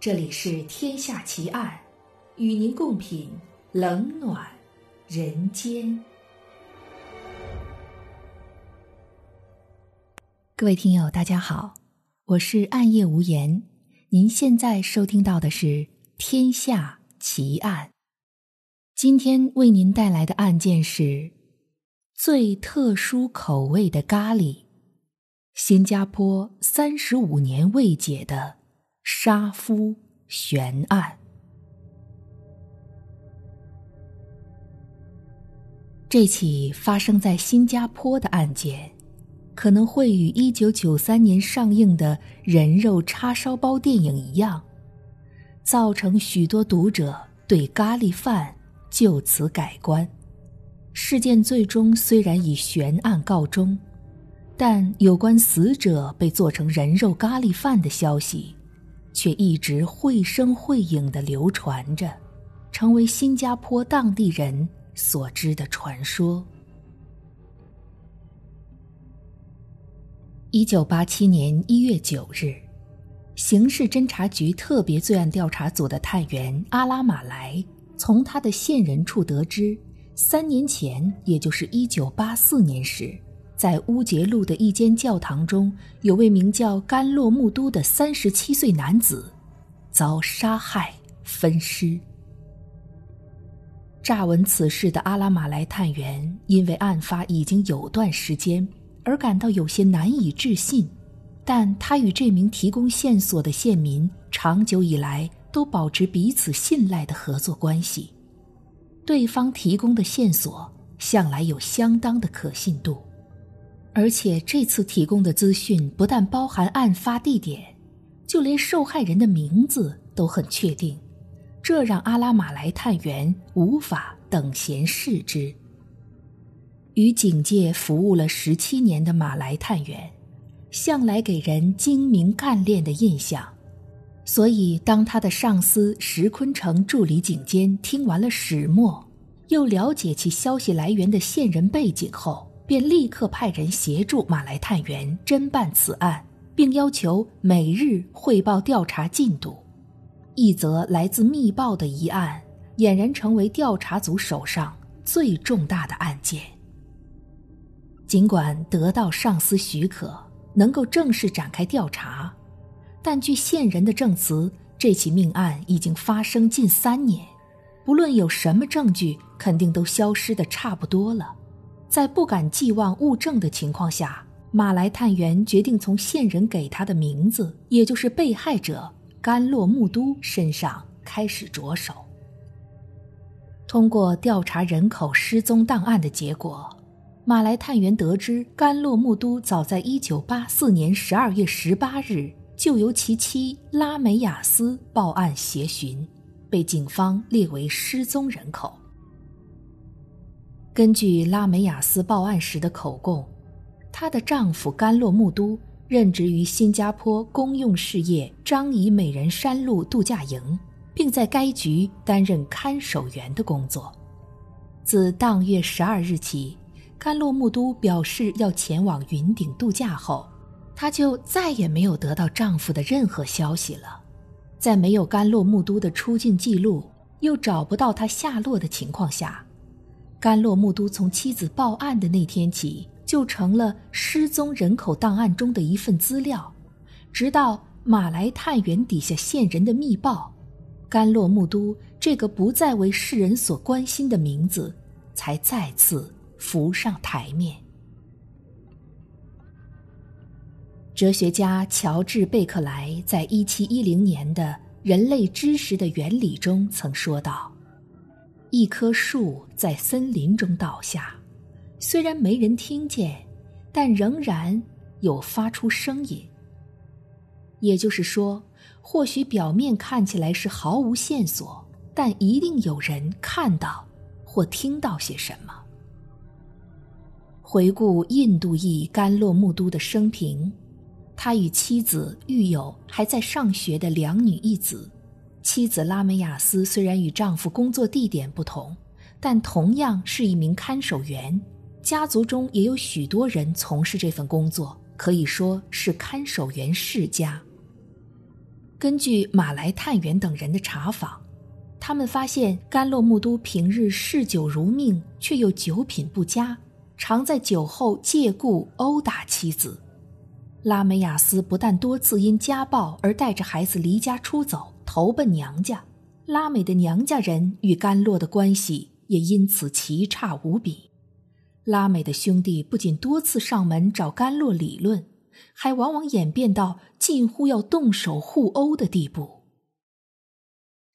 这里是《天下奇案》，与您共品冷暖人间。各位听友，大家好，我是暗夜无言。您现在收听到的是《天下奇案》，今天为您带来的案件是最特殊口味的咖喱——新加坡三十五年未解的。杀夫悬案。这起发生在新加坡的案件，可能会与一九九三年上映的人肉叉烧包电影一样，造成许多读者对咖喱饭就此改观。事件最终虽然以悬案告终，但有关死者被做成人肉咖喱饭的消息。却一直绘声绘影的流传着，成为新加坡当地人所知的传说。一九八七年一月九日，刑事侦查局特别罪案调查组的探员阿拉马莱从他的线人处得知，三年前，也就是一九八四年时。在乌节路的一间教堂中，有位名叫甘洛木都的三十七岁男子，遭杀害分尸。乍闻此事的阿拉马来探员，因为案发已经有段时间，而感到有些难以置信。但他与这名提供线索的县民，长久以来都保持彼此信赖的合作关系，对方提供的线索向来有相当的可信度。而且这次提供的资讯不但包含案发地点，就连受害人的名字都很确定，这让阿拉马来探员无法等闲视之。与警界服务了十七年的马来探员，向来给人精明干练的印象，所以当他的上司石坤城助理警监听完了始末，又了解其消息来源的线人背景后。便立刻派人协助马来探员侦办此案，并要求每日汇报调查进度。一则来自密报的疑案，俨然成为调查组手上最重大的案件。尽管得到上司许可，能够正式展开调查，但据线人的证词，这起命案已经发生近三年，不论有什么证据，肯定都消失的差不多了。在不敢寄望物证的情况下，马来探员决定从线人给他的名字，也就是被害者甘洛木都身上开始着手。通过调查人口失踪档案的结果，马来探员得知甘洛木都早在1984年12月18日就由其妻拉美亚斯报案协寻，被警方列为失踪人口。根据拉美亚斯报案时的口供，她的丈夫甘洛木都任职于新加坡公用事业张仪美人山路度假营，并在该局担任看守员的工作。自当月十二日起，甘洛木都表示要前往云顶度假后，她就再也没有得到丈夫的任何消息了。在没有甘洛木都的出境记录，又找不到他下落的情况下。甘洛木都从妻子报案的那天起，就成了失踪人口档案中的一份资料，直到马来探员底下线人的密报，甘洛木都这个不再为世人所关心的名字，才再次浮上台面。哲学家乔治贝克莱在一七一零年的《人类知识的原理》中曾说道。一棵树在森林中倒下，虽然没人听见，但仍然有发出声音。也就是说，或许表面看起来是毫无线索，但一定有人看到或听到些什么。回顾印度裔甘洛木都的生平，他与妻子育有还在上学的两女一子。妻子拉美亚斯虽然与丈夫工作地点不同，但同样是一名看守员，家族中也有许多人从事这份工作，可以说是看守员世家。根据马来探员等人的查访，他们发现甘洛木都平日嗜酒如命，却又酒品不佳，常在酒后借故殴打妻子。拉梅亚斯不但多次因家暴而带着孩子离家出走，投奔娘家。拉美的娘家人与甘洛的关系也因此奇差无比。拉美的兄弟不仅多次上门找甘洛理论，还往往演变到近乎要动手互殴的地步。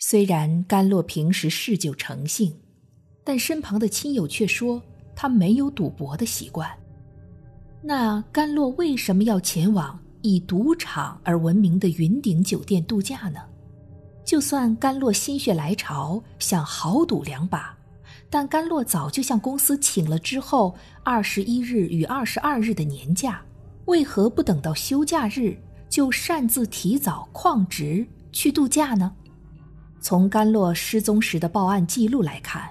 虽然甘洛平时嗜酒成性，但身旁的亲友却说他没有赌博的习惯。那甘洛为什么要前往以赌场而闻名的云顶酒店度假呢？就算甘洛心血来潮想豪赌两把，但甘洛早就向公司请了之后二十一日与二十二日的年假，为何不等到休假日就擅自提早旷职去度假呢？从甘洛失踪时的报案记录来看，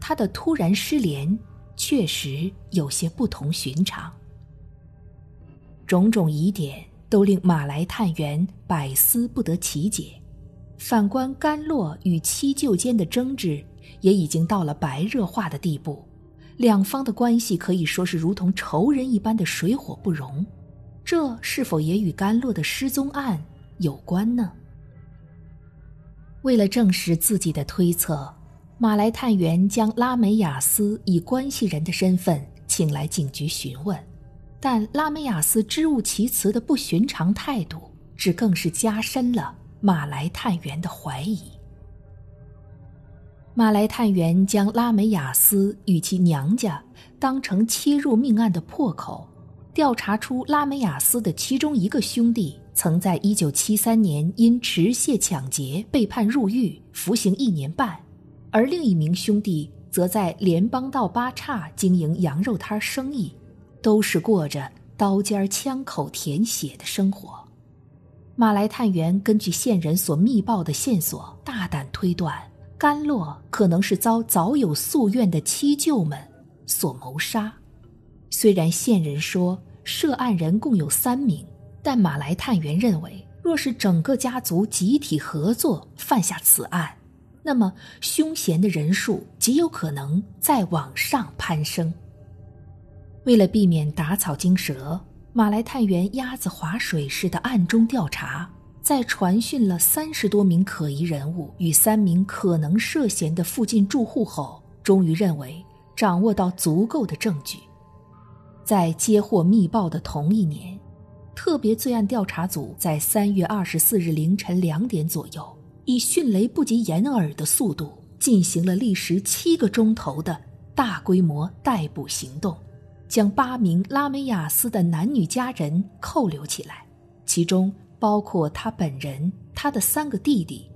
他的突然失联确实有些不同寻常。种种疑点都令马来探员百思不得其解。反观甘洛与七舅间的争执，也已经到了白热化的地步，两方的关系可以说是如同仇人一般的水火不容。这是否也与甘洛的失踪案有关呢？为了证实自己的推测，马来探员将拉梅亚斯以关系人的身份请来警局询问。但拉梅亚斯支吾其词的不寻常态度，只更是加深了马来探员的怀疑。马来探员将拉梅亚斯与其娘家当成切入命案的破口，调查出拉梅亚斯的其中一个兄弟曾在1973年因持械抢劫被判入狱，服刑一年半，而另一名兄弟则在联邦道八岔经营羊肉摊生意。都是过着刀尖枪口舔血的生活。马来探员根据线人所密报的线索，大胆推断，甘洛可能是遭早有夙愿的七舅们所谋杀。虽然线人说涉案人共有三名，但马来探员认为，若是整个家族集体合作犯下此案，那么凶嫌的人数极有可能再往上攀升。为了避免打草惊蛇，马来探员鸭子划水似的暗中调查，在传讯了三十多名可疑人物与三名可能涉嫌的附近住户后，终于认为掌握到足够的证据。在接获密报的同一年，特别罪案调查组在三月二十四日凌晨两点左右，以迅雷不及掩耳的速度进行了历时七个钟头的大规模逮捕行动。将八名拉梅亚斯的男女家人扣留起来，其中包括他本人、他的三个弟弟，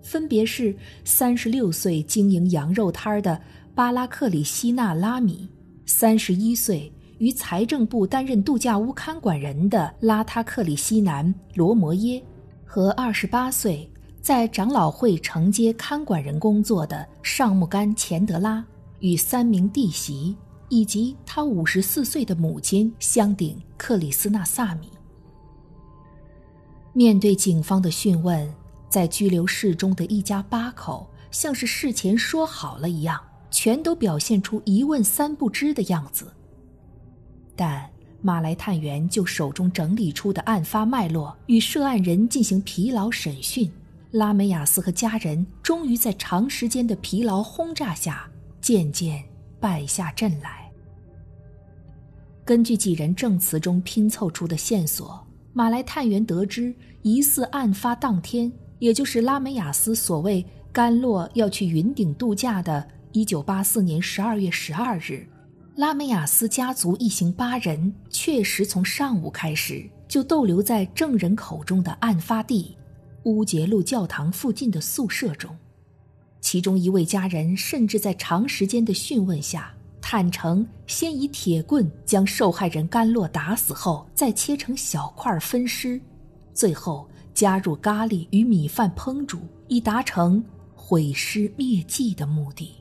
分别是三十六岁经营羊肉摊的巴拉克里希纳拉米，三十一岁于财政部担任度假屋看管人的拉塔克里希南罗摩耶，和二十八岁在长老会承接看管人工作的尚木干钱德拉与三名弟媳。以及他五十四岁的母亲香顶克里斯纳萨米。面对警方的讯问，在拘留室中的一家八口像是事前说好了一样，全都表现出一问三不知的样子。但马来探员就手中整理出的案发脉络与涉案人进行疲劳审讯，拉梅亚斯和家人终于在长时间的疲劳轰炸下渐渐。败下阵来。根据几人证词中拼凑出的线索，马来探员得知，疑似案发当天，也就是拉梅亚斯所谓甘洛要去云顶度假的1984年12月12日，拉梅亚斯家族一行八人确实从上午开始就逗留在证人口中的案发地乌杰路教堂附近的宿舍中。其中一位家人甚至在长时间的讯问下，坦诚先以铁棍将受害人甘洛打死后，再切成小块分尸，最后加入咖喱与米饭烹煮，以达成毁尸灭迹的目的。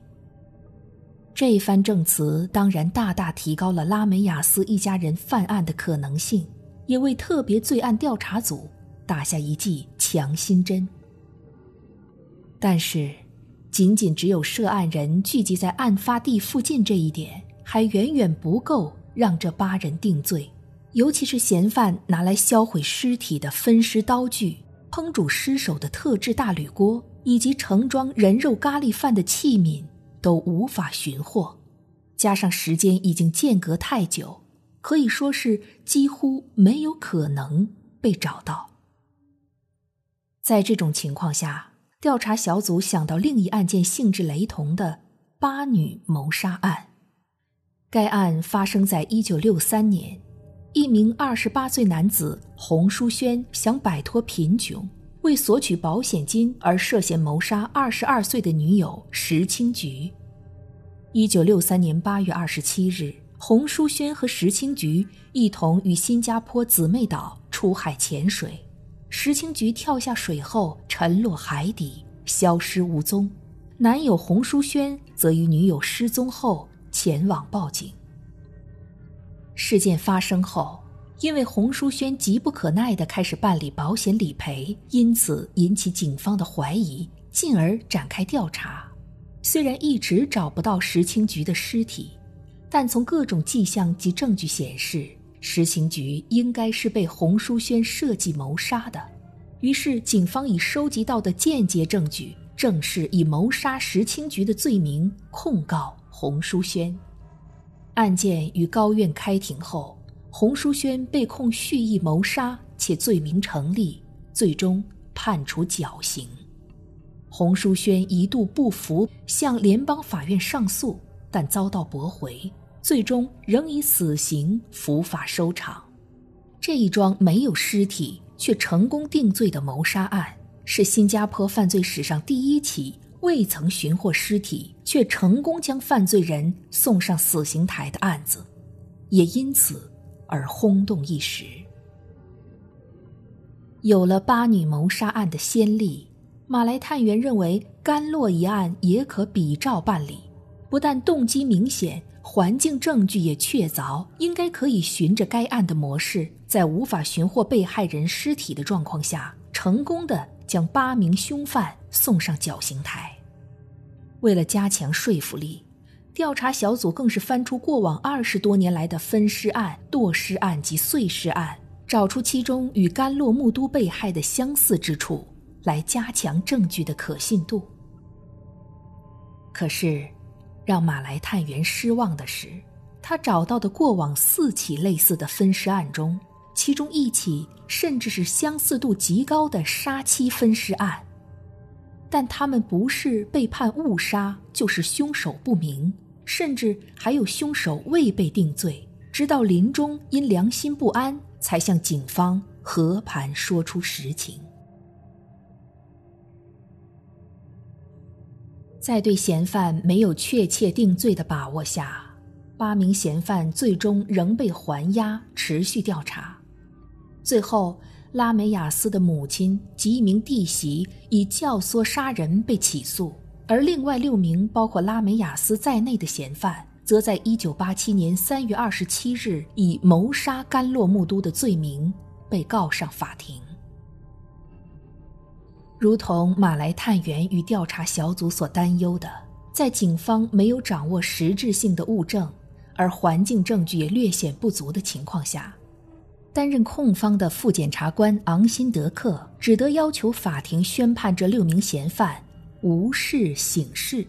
这番证词当然大大提高了拉梅亚斯一家人犯案的可能性，也为特别罪案调查组打下一剂强心针。但是，仅仅只有涉案人聚集在案发地附近这一点，还远远不够让这八人定罪。尤其是嫌犯拿来销毁尸体的分尸刀具、烹煮尸首的特制大铝锅，以及盛装人肉咖喱饭的器皿，都无法寻获。加上时间已经间隔太久，可以说是几乎没有可能被找到。在这种情况下，调查小组想到另一案件性质雷同的八女谋杀案。该案发生在一九六三年。一名二十八岁男子洪书轩想摆脱贫穷，为索取保险金而涉嫌谋杀二十二岁的女友石青菊。一九六三年八月二十七日，洪书轩和石青菊一同与新加坡姊妹岛出海潜水，石青菊跳下水后沉落海底，消失无踪。男友洪书轩则于女友失踪后前往报警。事件发生后，因为洪书轩急不可耐地开始办理保险理赔，因此引起警方的怀疑，进而展开调查。虽然一直找不到石青菊的尸体，但从各种迹象及证据显示，石青菊应该是被洪淑轩设计谋杀的。于是，警方以收集到的间接证据，正式以谋杀石青菊的罪名控告洪淑轩。案件于高院开庭后，洪淑轩被控蓄意谋杀，且罪名成立，最终判处绞刑。洪淑轩一度不服，向联邦法院上诉，但遭到驳回，最终仍以死刑伏法收场。这一桩没有尸体却成功定罪的谋杀案，是新加坡犯罪史上第一起。未曾寻获尸体，却成功将犯罪人送上死刑台的案子，也因此而轰动一时。有了八女谋杀案的先例，马来探员认为甘洛一案也可比照办理。不但动机明显，环境证据也确凿，应该可以循着该案的模式，在无法寻获被害人尸体的状况下，成功的将八名凶犯送上绞刑台。为了加强说服力，调查小组更是翻出过往二十多年来的分尸案、剁尸案及碎尸案，找出其中与甘洛木都被害的相似之处，来加强证据的可信度。可是，让马来探员失望的是，他找到的过往四起类似的分尸案中，其中一起甚至是相似度极高的杀妻分尸案。但他们不是被判误杀，就是凶手不明，甚至还有凶手未被定罪，直到临终因良心不安，才向警方和盘说出实情。在对嫌犯没有确切定罪的把握下，八名嫌犯最终仍被还押，持续调查，最后。拉美亚斯的母亲及一名弟媳以教唆杀人被起诉，而另外六名包括拉美亚斯在内的嫌犯，则在1987年3月27日以谋杀甘洛木都的罪名被告上法庭。如同马来探员与调查小组所担忧的，在警方没有掌握实质性的物证，而环境证据也略显不足的情况下。担任控方的副检察官昂辛德克只得要求法庭宣判这六名嫌犯无事醒事。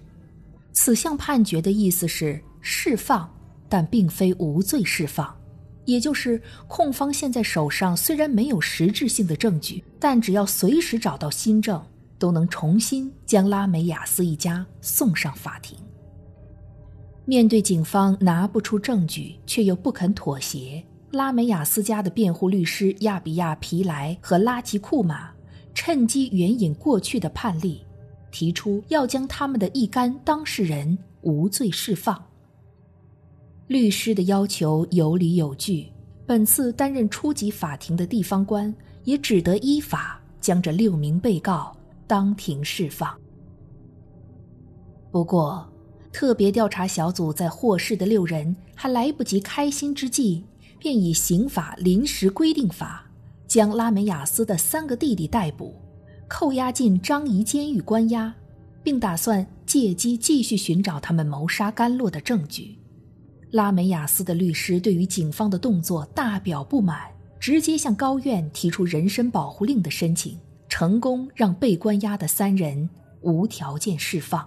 此项判决的意思是释放，但并非无罪释放。也就是控方现在手上虽然没有实质性的证据，但只要随时找到新证，都能重新将拉美亚斯一家送上法庭。面对警方拿不出证据却又不肯妥协。拉美亚斯家的辩护律师亚比亚皮莱和拉吉库马趁机援引过去的判例，提出要将他们的一干当事人无罪释放。律师的要求有理有据，本次担任初级法庭的地方官也只得依法将这六名被告当庭释放。不过，特别调查小组在获释的六人还来不及开心之际。便以刑法临时规定法将拉美雅斯的三个弟弟逮捕，扣押进张仪监狱关押，并打算借机继续寻找他们谋杀甘洛的证据。拉梅亚斯的律师对于警方的动作大表不满，直接向高院提出人身保护令的申请，成功让被关押的三人无条件释放。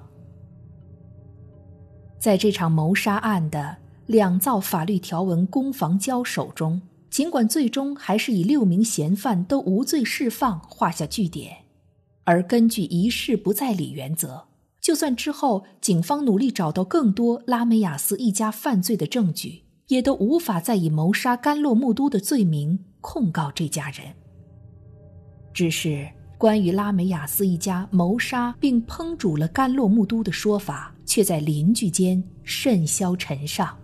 在这场谋杀案的两造法律条文攻防交手中，尽管最终还是以六名嫌犯都无罪释放画下句点，而根据一事不再理原则。就算之后警方努力找到更多拉美亚斯一家犯罪的证据，也都无法再以谋杀甘洛木都的罪名控告这家人。只是关于拉美亚斯一家谋杀并烹煮了甘洛木都的说法，却在邻居间甚嚣尘上，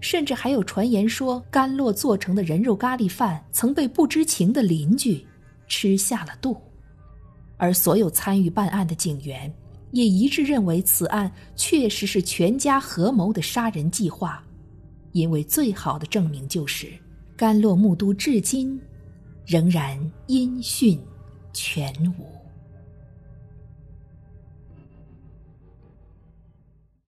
甚至还有传言说甘洛做成的人肉咖喱饭曾被不知情的邻居吃下了肚，而所有参与办案的警员。也一致认为此案确实是全家合谋的杀人计划，因为最好的证明就是甘洛木都至今仍然音讯全无。